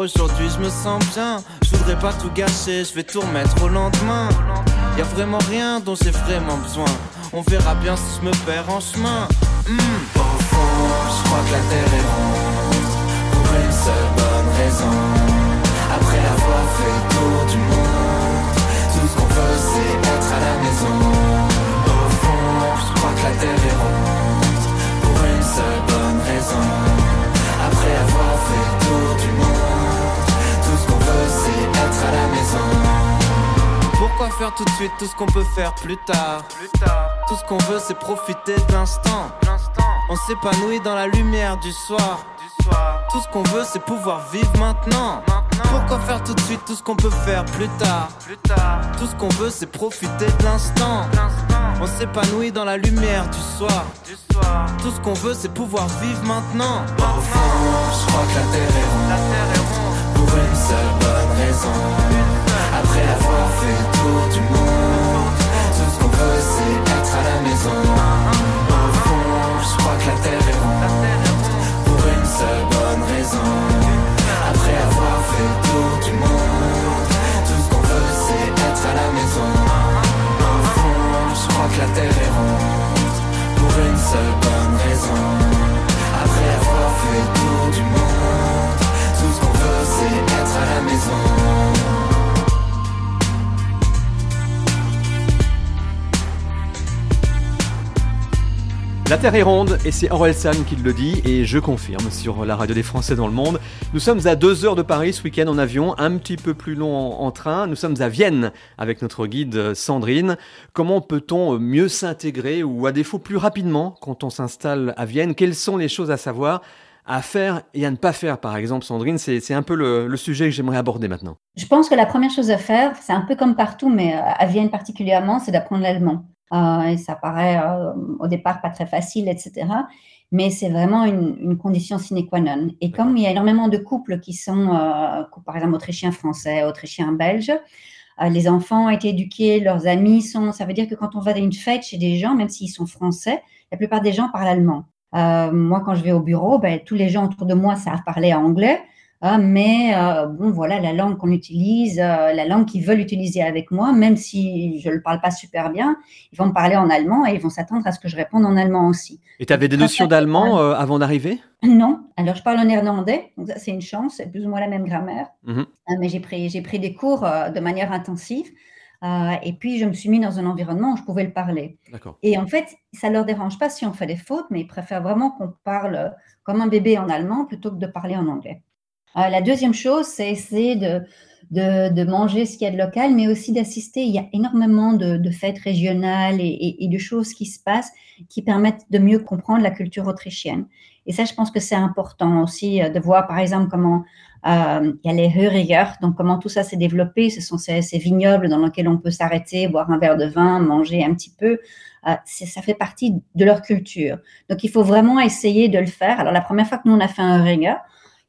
K: Aujourd'hui je me sens bien, je voudrais pas tout gâcher, je vais tout remettre au lendemain. Y a vraiment rien dont j'ai vraiment besoin. On verra bien si je me perds en chemin.
L: Crois que la terre est tout ce qu'on
K: peut faire plus tard. Tout ce qu'on veut c'est profiter de l'instant. On s'épanouit dans la lumière du soir. Tout ce qu'on veut c'est pouvoir vivre maintenant. Pourquoi faire tout de suite tout ce qu'on peut faire plus tard? Tout ce qu'on veut c'est profiter de l'instant. On s'épanouit dans la lumière du soir. Tout ce qu'on veut c'est pouvoir vivre maintenant.
L: Au fond, je crois que la terre est ronde. Pour une seule bonne raison. Après avoir fait le tour du monde Tout ce qu'on veut c'est être à la maison. Au fond, je crois que la terre est ronde. Pour une seule bonne raison. Après avoir fait tour du monde Tout ce qu'on veut c'est être à la maison. Au fond, je crois que la terre est ronde. Pour une seule bonne raison. Après avoir fait tour du monde Tout ce qu'on veut c'est être à la maison
C: La Terre est ronde et c'est Orelsan qui le dit et je confirme sur la radio des Français dans le monde. Nous sommes à deux heures de Paris ce week-end en avion, un petit peu plus long en, train. Nous sommes à Vienne avec notre guide euh, Sandrine. Comment peut-on mieux s'intégrer ou à défaut plus rapidement quand on s'installe à Vienne? Quelles sont les choses à savoir à faire et à ne pas faire, par exemple, Sandrine C'est un peu le, le sujet que j'aimerais aborder maintenant.
D: Je pense que la première chose à faire, c'est un peu comme partout, mais euh, à Vienne particulièrement, c'est d'apprendre l'allemand. Euh, et ça paraît euh, au départ pas très facile, etc. Mais c'est vraiment une, une condition sine qua non. Et comme il y a énormément de couples qui sont, euh, par exemple, autrichiens-français, autrichiens-belges, euh, les enfants ont été éduqués, leurs amis sont. Ça veut dire que quand on va à une fête chez des gens, même s'ils sont français, la plupart des gens parlent allemand. Euh, moi, quand je vais au bureau, ben, tous les gens autour de moi savent parler anglais. Ah, mais euh, bon, voilà, la langue qu'on utilise, euh, la langue qu'ils veulent utiliser avec moi, même si je ne le parle pas super bien, ils vont me parler en allemand et ils vont s'attendre à ce que je réponde en allemand aussi.
C: Et tu avais des notions d'allemand euh, avant d'arriver?
D: Non, alors je parle en néerlandais, donc ça c'est une chance, c'est plus ou moins la même grammaire,
C: Mhm.
D: Euh, mais j'ai pris, j'ai pris des cours de manière intensive et puis je me suis mis dans un environnement où je pouvais le parler. Et en fait, ça ne leur dérange pas si on fait des fautes, mais ils préfèrent vraiment qu'on parle comme un bébé en allemand plutôt que de parler en anglais. Euh, la deuxième chose, c'est essayer de, de, manger ce qu'il y a de local, mais aussi d'assister. Il y a énormément de, fêtes régionales et, et- de choses qui se passent qui permettent de mieux comprendre la culture autrichienne. Et ça, je pense que c'est important aussi euh, de voir, par exemple, comment euh, il y a les Höriger, donc comment tout ça s'est développé. Ce sont ces, ces vignobles dans lesquels on peut s'arrêter, boire un verre de vin, manger un petit peu. Ça fait partie de leur culture. Donc, il faut vraiment essayer de le faire. Alors, la première fois que nous, on a fait un Höriger,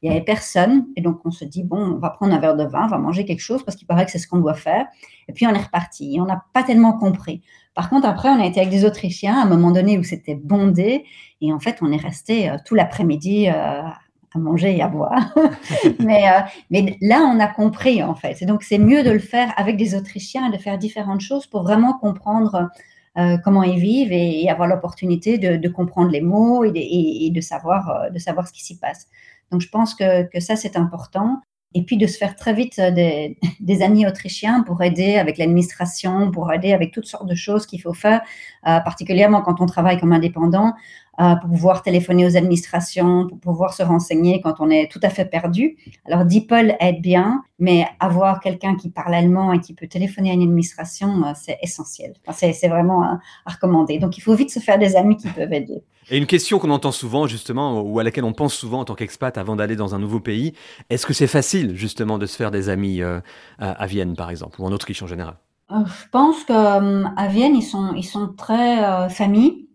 D: il n'y avait personne. Et donc, on se dit, bon, on va prendre un verre de vin, on va manger quelque chose parce qu'il paraît que c'est ce qu'on doit faire. Et puis, on est reparti. Et on n'a pas tellement compris. Par contre, après, on a été avec des Autrichiens à un moment donné où c'était bondé. Et en fait, on est resté euh, tout l'après-midi euh, à manger et à boire. mais, euh, mais là, on a compris, en fait. Et donc, c'est mieux de le faire avec des Autrichiens et de faire différentes choses pour vraiment comprendre comment ils vivent et, avoir l'opportunité de, comprendre les mots et de, savoir, de savoir ce qui s'y passe. Donc, je pense que, ça, c'est important. Et puis, de se faire très vite euh, des, amis autrichiens pour aider avec l'administration, pour aider avec toutes sortes de choses qu'il faut faire, euh, particulièrement quand on travaille comme indépendant, pour pouvoir téléphoner aux administrations, pour pouvoir se renseigner quand on est tout à fait perdu. Alors, DeepL aide bien, mais avoir quelqu'un qui parle allemand et qui peut téléphoner à une administration, euh, c'est essentiel. Enfin, c'est vraiment à, à recommander. Donc, il faut vite se faire des amis qui peuvent aider.
C: Et une question qu'on entend souvent, justement, ou à laquelle on pense souvent en tant qu'expat avant d'aller dans un nouveau pays, est-ce que c'est facile, justement, de se faire des amis euh, à, Vienne, par exemple, ou en Autriche en général?
D: Euh, Je pense qu'à Vienne, ils sont, ils sont très euh, famille.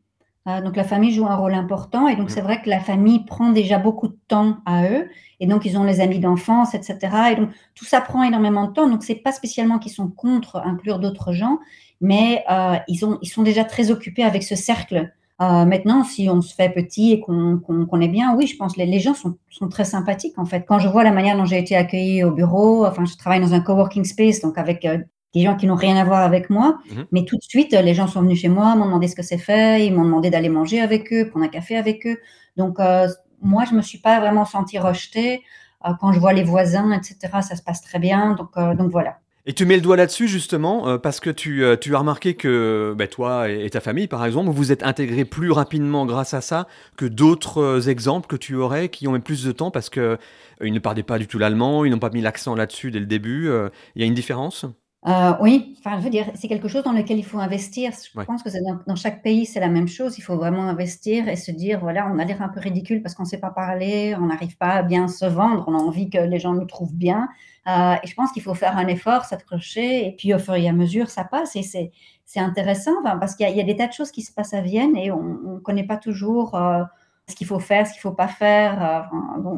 D: Euh, donc la famille joue un rôle important. Et donc c'est vrai que la famille prend déjà beaucoup de temps à eux. Et donc ils ont les amis d'enfance, etc. Et donc tout ça prend énormément de temps. Donc c'est pas spécialement qu'ils sont contre inclure d'autres gens, mais euh, ils, ont, ils sont déjà très occupés avec ce cercle. Euh, maintenant, si on se fait petit et qu'on qu'on est bien, oui, je pense que les, les gens sont, sont très sympathiques en fait. Quand je vois la manière dont j'ai été accueillie au bureau, enfin, je travaille dans un coworking space, donc avec euh, des gens qui n'ont rien à voir avec moi,
C: Mhm.
D: mais tout de suite, les gens sont venus chez moi, m'ont demandé ce que c'est fait, ils m'ont demandé d'aller manger avec eux, prendre un café avec eux. Donc, euh, moi, je me suis pas vraiment sentie rejetée. Euh, quand je vois les voisins, etc., ça se passe très bien. Donc, euh, donc voilà.
C: Et tu mets le doigt là-dessus justement parce que tu, tu as remarqué que bah, toi et, ta famille, par exemple, vous êtes intégrés plus rapidement grâce à ça que d'autres exemples que tu aurais qui ont mis plus de temps parce que euh, ils ne parlaient pas du tout l'allemand, ils n'ont pas mis l'accent là-dessus dès le début. Il y a une différence?
D: Euh, oui, enfin, je veux dire, c'est quelque chose dans lequel il faut investir. Je
C: Ouais.
D: pense que c'est dans, dans chaque pays, c'est la même chose. Il faut vraiment investir et se dire, voilà, on a l'air un peu ridicule parce qu'on ne sait pas parler, on n'arrive pas à bien se vendre, on a envie que les gens nous trouvent bien. Euh, et je pense qu'il faut faire un effort, s'accrocher, et puis au fur et à mesure, ça passe. Et c'est, c'est intéressant parce qu'il y a, il y a des tas de choses qui se passent à Vienne et on ne connaît pas toujours euh, ce qu'il faut faire, ce qu'il ne faut pas faire. euh,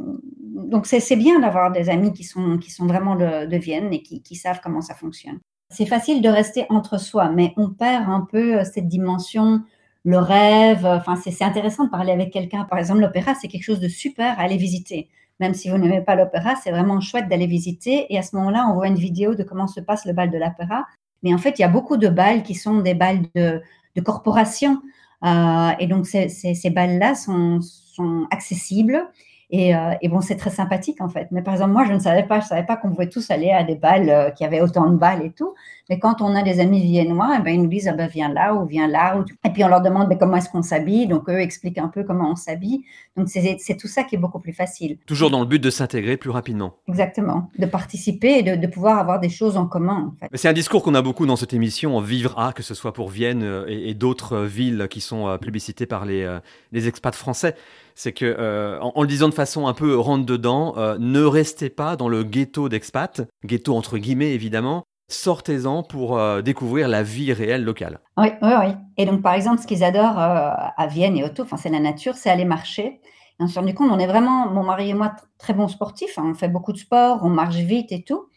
D: donc, c'est, bien d'avoir des amis qui sont, qui sont vraiment de, de Vienne et qui, qui savent comment ça fonctionne. C'est facile de rester entre soi, mais on perd un peu euh, cette dimension, le rêve. Enfin, c'est intéressant de parler avec quelqu'un. Par exemple, l'opéra, c'est quelque chose de super à aller visiter. Même si vous n'aimez pas l'opéra, c'est vraiment chouette d'aller visiter. Et à ce moment-là, on voit une vidéo de comment se passe le bal de l'opéra. Mais en fait, il y a beaucoup de bals qui sont des bals de, de corporation. Euh, et donc, ces, ces, sont, sont accessibles. Et, euh, et bon, c'est très sympathique en fait. Mais par exemple, moi, je ne savais pas, je savais pas qu'on pouvait tous aller à des balles, euh, qu'il y avait autant de balles et tout. Mais quand on a des amis viennois, eh ben, ils nous disent, ah ben, viens là ou viens là. Ou... Et puis on leur demande ben, comment est-ce qu'on s'habille? Donc eux expliquent un peu comment on s'habille. Donc c'est tout ça qui est beaucoup plus facile.
C: Toujours dans le but de s'intégrer plus rapidement.
D: Exactement. De participer et de, de pouvoir avoir des choses en commun. En fait.
C: C'est un discours qu'on a beaucoup dans cette émission, Vivre à, que ce soit pour Vienne euh, et, et d'autres euh, villes qui sont plébiscitées par les, les expats français. C'est que, euh, en, le disant de façon un peu rentre dedans, euh, ne restez pas dans le ghetto d'expats, ghetto entre guillemets évidemment. Sortez-en pour euh, découvrir la vie réelle locale.
D: Oui, oui, oui. Et donc, par exemple, ce qu'ils adorent à Vienne et enfin, c'est la nature, c'est aller marcher. Et on s'est rendu compte, on est vraiment, mon mari et moi, tr- très bons sportifs. hein. on fait beaucoup de sport, on marche vite et tout.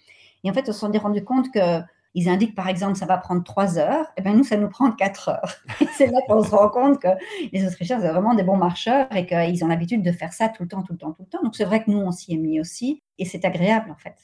D: Et en fait, on s'est rendu compte que ils indiquent, par exemple, ça va prendre trois heures. Et bien, nous, ça nous prend quatre heures. C'est là qu'on se rend compte que les Autrichiens, c'est vraiment des bons marcheurs et qu'ils ont l'habitude de faire ça tout le temps, tout le temps, tout le temps. Donc, c'est vrai que nous, on s'y est mis aussi. Et c'est agréable, en fait.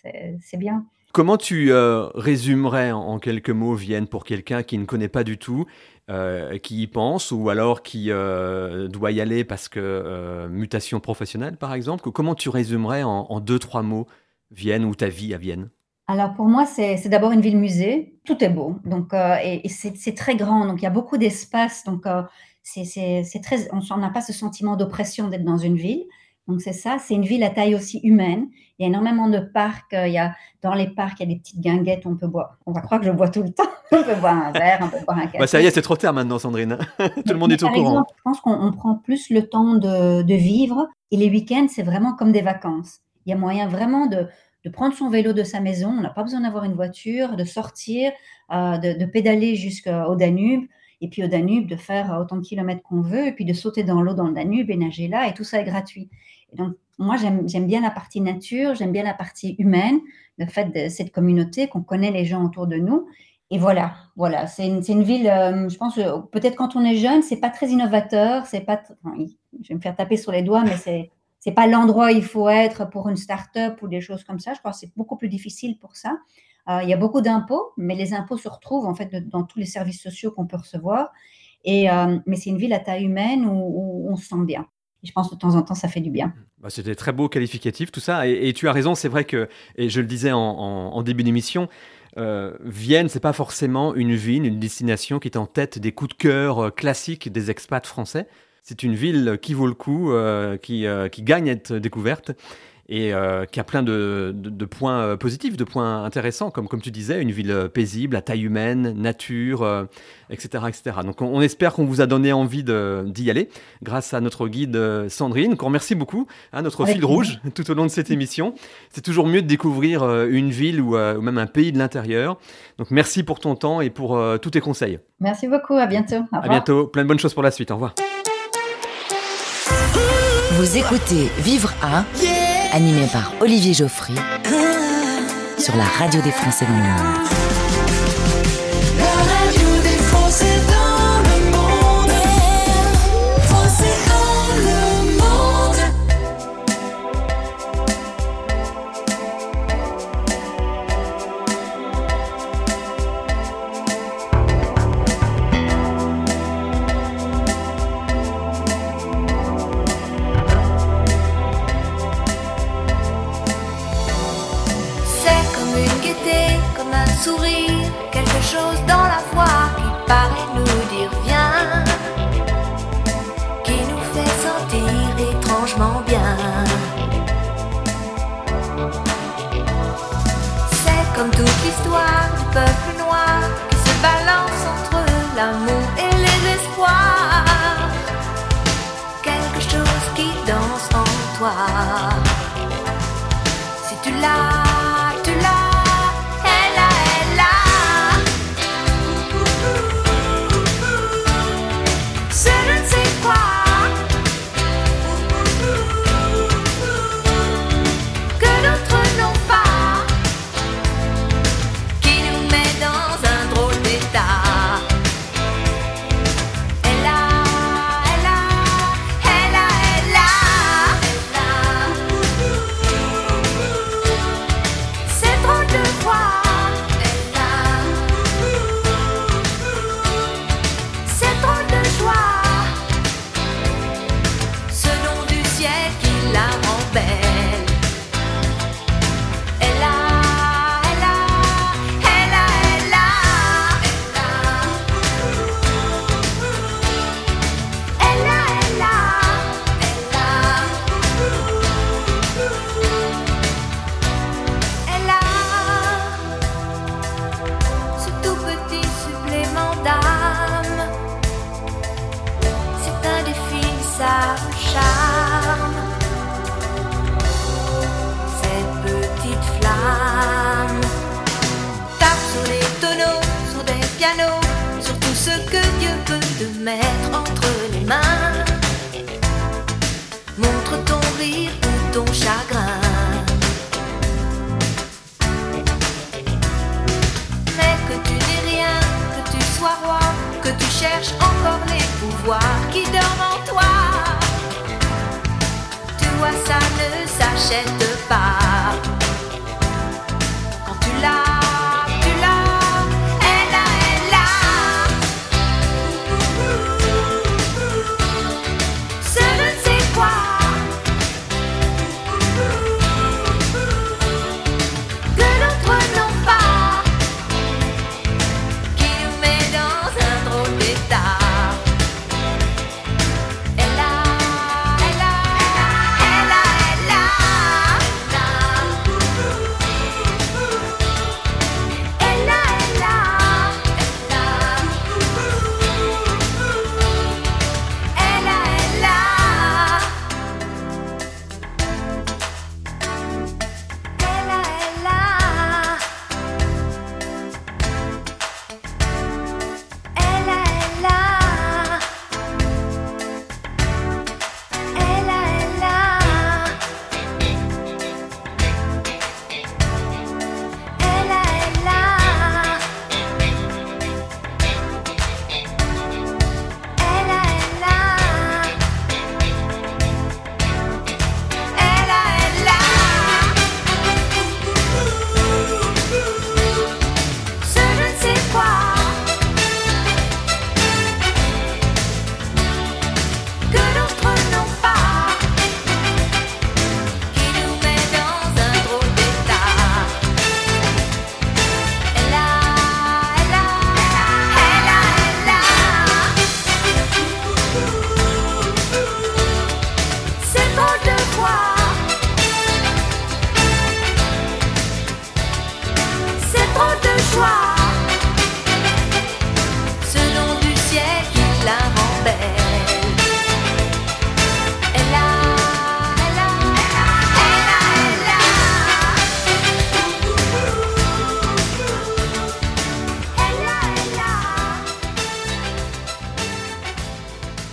D: C'est- bien.
C: Comment tu euh, résumerais en, quelques mots Vienne pour quelqu'un qui ne connaît pas du tout, euh, qui y pense, ou alors qui euh, doit y aller parce que mutation professionnelle, par exemple? Comment tu résumerais en, en deux, trois mots Vienne ou ta vie à Vienne?
D: Alors pour moi, c'est d'abord une ville-musée. Tout est beau. Donc, euh, et, et c'est très grand. Donc, il y a beaucoup d'espace. Donc, euh, c'est très, on n'a pas ce sentiment d'oppression d'être dans une ville. Donc, c'est ça. C'est une ville à taille aussi humaine. Il y a énormément de parcs. euh, Il y a, dans les parcs, il y a des petites guinguettes. On peut boire. On va croire que je bois tout le temps. On peut boire un verre, on peut boire un café.
C: bah, Ça y est, c'est trop tard maintenant, Sandrine. Tout le monde est au courant.
D: exemple, je pense qu'on on prend plus le temps de, de vivre et les week-ends, c'est vraiment comme des vacances. Il y a moyen vraiment de, de prendre son vélo de sa maison, on n'a pas besoin d'avoir une voiture, de sortir, euh, de, pédaler jusqu'au Danube et puis au Danube de faire autant de kilomètres qu'on veut et puis de sauter dans l'eau dans le Danube et nager là et tout ça est gratuit. Et donc, moi, j'aime bien la partie nature, j'aime bien la partie humaine, le fait de cette communauté, qu'on connaît les gens autour de nous. Et voilà, voilà, c'est une, ville, euh, je pense, euh, peut-être quand on est jeune, c'est pas très innovateur, c'est pas, je vais me faire taper sur les doigts, mais c'est, c'est pas l'endroit où il faut être pour une start-up ou des choses comme ça. Je crois que c'est beaucoup plus difficile pour ça. Euh, il y a beaucoup d'impôts, mais les impôts se retrouvent en fait dans tous les services sociaux qu'on peut recevoir. Et, euh, mais c'est une ville à taille humaine où, on se sent bien. Et je pense que de temps en temps, ça fait du bien.
C: Bah, C'était très beau qualificatif, tout ça. Et, tu as raison, c'est vrai que, et je le disais en début d'émission, euh, Vienne, c'est pas forcément une ville, une destination qui est en tête des coups de cœur euh, classiques des expats français. C'est une ville qui vaut le coup, euh, qui, euh, qui gagne à être découverte et euh, qui a plein de, de- de points positifs, de points intéressants, comme, comme tu disais, une ville paisible, à taille humaine, nature, euh, etc., etc. Donc on, on espère qu'on vous a donné envie d'y aller grâce à notre guide Sandrine, qu'on remercie beaucoup, hein, notre
D: Avec
C: fil rouge tout au long de cette émission. C'est toujours mieux de découvrir une ville ou, euh, ou même un pays de l'intérieur. Donc merci pour ton temps et pour tous tes conseils.
D: Merci beaucoup, à bientôt. Au
C: À bientôt, plein de bonnes choses pour la suite. Au revoir.
G: Vous écoutez Vivre à, animé par Olivier Geoffrey, sur la radio des Français dans le monde.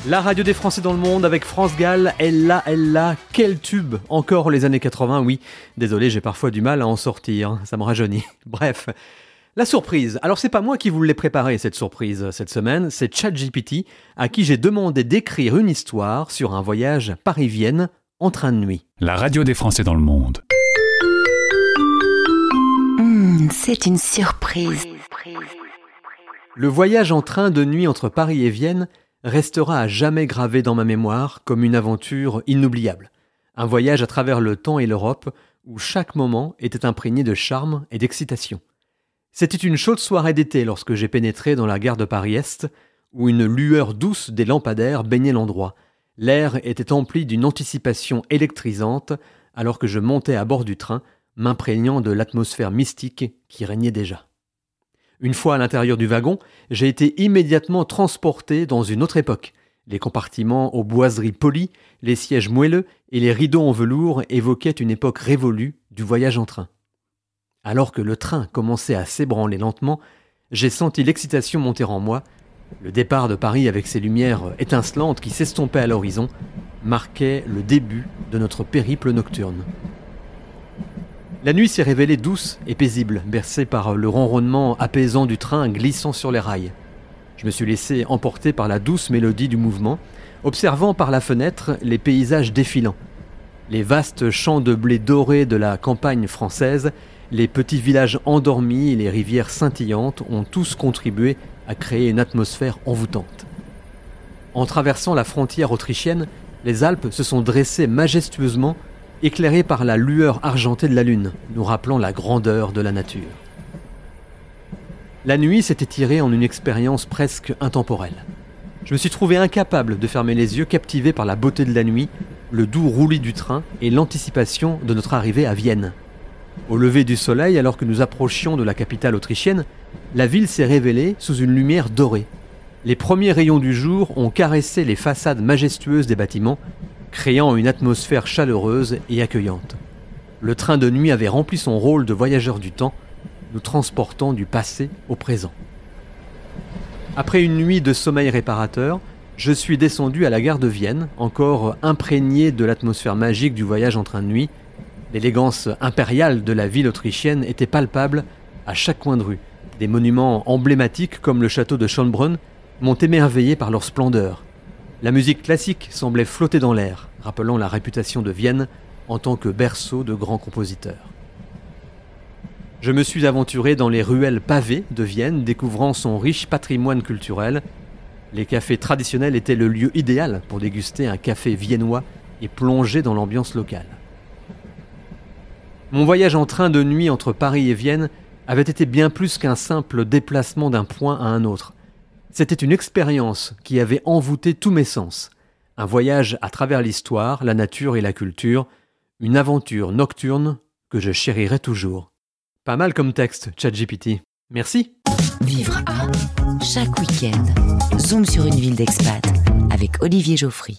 M: La radio des Français dans le monde
C: avec France Gall, elle l'a, elle l'a, quel tube Encore les années 80, oui. Désolé, j'ai parfois du mal à en sortir, ça me rajeunit. Bref. La surprise. Alors c'est pas moi qui vous l'ai préparé cette surprise cette semaine, c'est ChatGPT à qui j'ai demandé d'écrire une histoire sur un voyage Paris-Vienne en train de nuit.
A: La radio des Français dans le monde.
G: Hmm, c'est une surprise.
C: Le voyage en train de nuit entre Paris et Vienne restera à jamais gravé dans ma mémoire comme une aventure inoubliable. Un voyage à travers le temps et l'Europe où chaque moment était imprégné de charme et d'excitation. C'était une chaude soirée d'été lorsque j'ai pénétré dans la gare de Paris-Est, où une lueur douce des lampadaires baignait l'endroit. L'air était empli d'une anticipation électrisante alors que je montais à bord du train, m'imprégnant de l'atmosphère mystique qui régnait déjà. Une fois à l'intérieur du wagon, j'ai été immédiatement transporté dans une autre époque. Les compartiments aux boiseries polies, les sièges moelleux et les rideaux en velours évoquaient une époque révolue du voyage en train. Alors que le train commençait à s'ébranler lentement, j'ai senti l'excitation monter en moi. Le départ de Paris avec ses lumières étincelantes qui s'estompaient à l'horizon marquait le début de notre périple nocturne. La nuit s'est révélée douce et paisible, bercée par le ronronnement apaisant du train glissant sur les rails. Je me suis laissé emporter par la douce mélodie du mouvement, observant par la fenêtre les paysages défilants. Les vastes champs de blé doré de la campagne française, les petits villages endormis et les rivières scintillantes ont tous contribué à créer une atmosphère envoûtante. En traversant la frontière autrichienne, les Alpes se sont dressées majestueusement, éclairées par la lueur argentée de la lune, nous rappelant la grandeur de la nature. La nuit s'est étirée en une expérience presque intemporelle. Je me suis trouvé incapable de fermer les yeux, captivé par la beauté de la nuit, le doux roulis du train et l'anticipation de notre arrivée à Vienne. Au lever du soleil, alors que nous approchions de la capitale autrichienne, la ville s'est révélée sous une lumière dorée. Les premiers rayons du jour ont caressé les façades majestueuses des bâtiments, créant une atmosphère chaleureuse et accueillante. Le train de nuit avait rempli son rôle de voyageur du temps, nous transportant du passé au présent. Après une nuit de sommeil réparateur, je suis descendu à la gare de Vienne, encore imprégné de l'atmosphère magique du voyage en train de nuit. L'élégance impériale de la ville autrichienne était palpable à chaque coin de rue. Des monuments emblématiques comme le château de Schönbrunn m'ont émerveillé par leur splendeur. La musique classique semblait flotter dans l'air, rappelant la réputation de Vienne en tant que berceau de grands compositeurs. Je me suis aventuré dans les ruelles pavées de Vienne, découvrant son riche patrimoine culturel. Les cafés traditionnels étaient le lieu idéal pour déguster un café viennois et plonger dans l'ambiance locale. Mon voyage en train de nuit entre Paris et Vienne avait été bien plus qu'un simple déplacement d'un point à un autre. C'était une expérience qui avait envoûté tous mes sens. Un voyage à travers l'histoire, la nature et la culture, une aventure nocturne que je chérirai toujours. Pas mal comme texte, ChatGPT. Merci.
N: Vivre à chaque week-end. Zoom sur une ville d'expat avec Olivier Geoffry.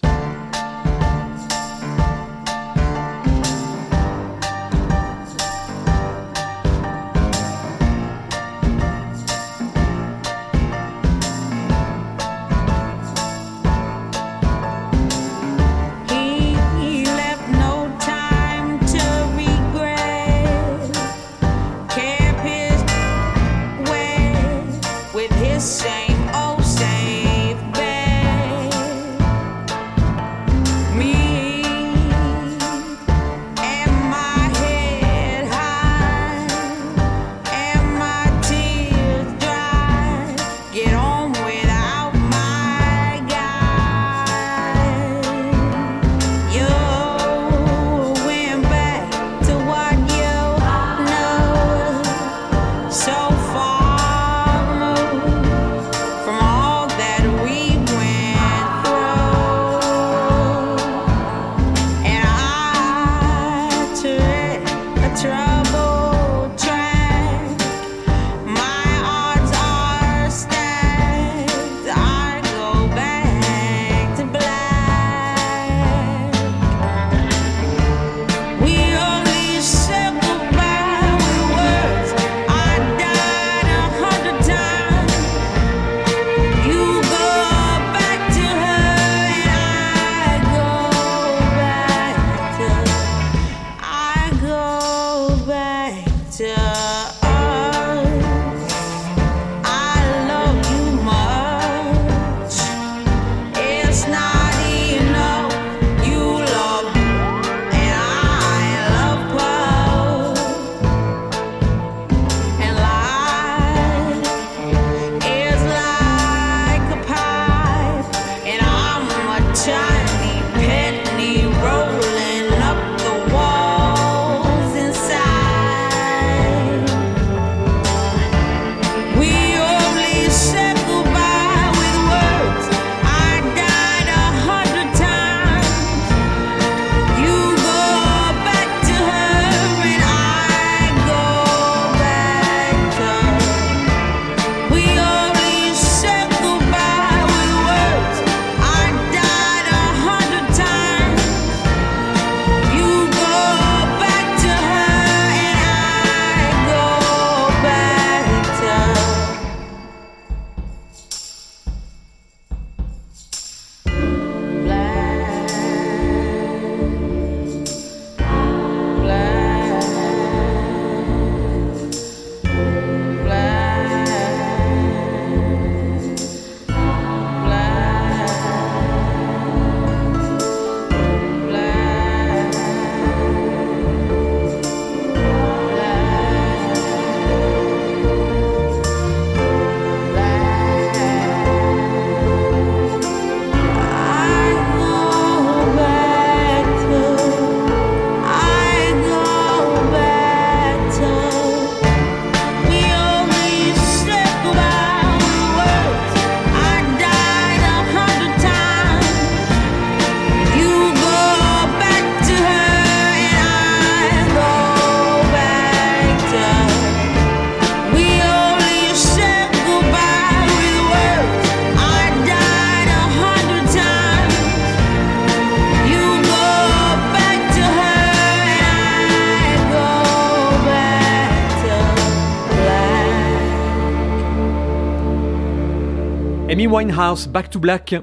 C: Amy Winehouse, Back to Black.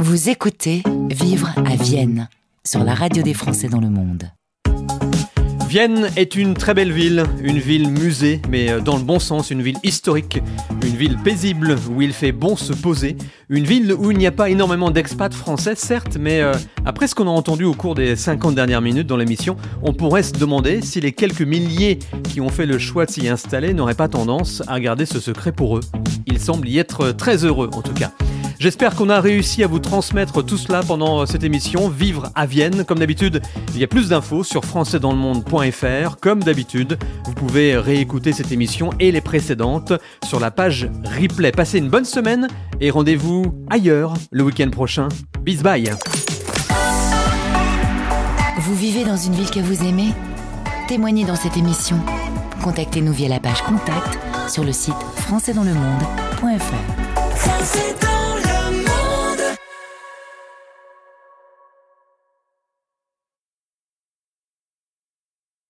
E: Vous écoutez Vivre à Vienne sur la radio des Français dans le monde.
C: Vienne est une très belle ville, une ville musée, mais euh, dans le bon sens, une ville historique, une ville paisible où il fait bon se poser, une ville où il n'y a pas énormément d'expats français, certes, mais euh, après ce qu'on a entendu au cours des 50 dernières minutes dans l'émission, on pourrait se demander si les quelques milliers qui ont fait le choix de s'y installer n'auraient pas tendance à garder ce secret pour eux. Ils semblent y être très heureux en tout cas. J'espère qu'on a réussi à vous transmettre tout cela pendant euh, cette émission Vivre à Vienne. Comme d'habitude, il y a plus d'infos sur françaisdanslemonde.fr. Comme d'habitude, vous pouvez réécouter cette émission et les précédentes sur la page replay. Passez une bonne semaine et rendez-vous ailleurs le week-end prochain. Bis bye
E: Vous vivez dans une ville que vous aimez? Témoignez dans cette émission. Contactez-nous via la page contact sur le site françaisdanslemonde.fr.
O: Français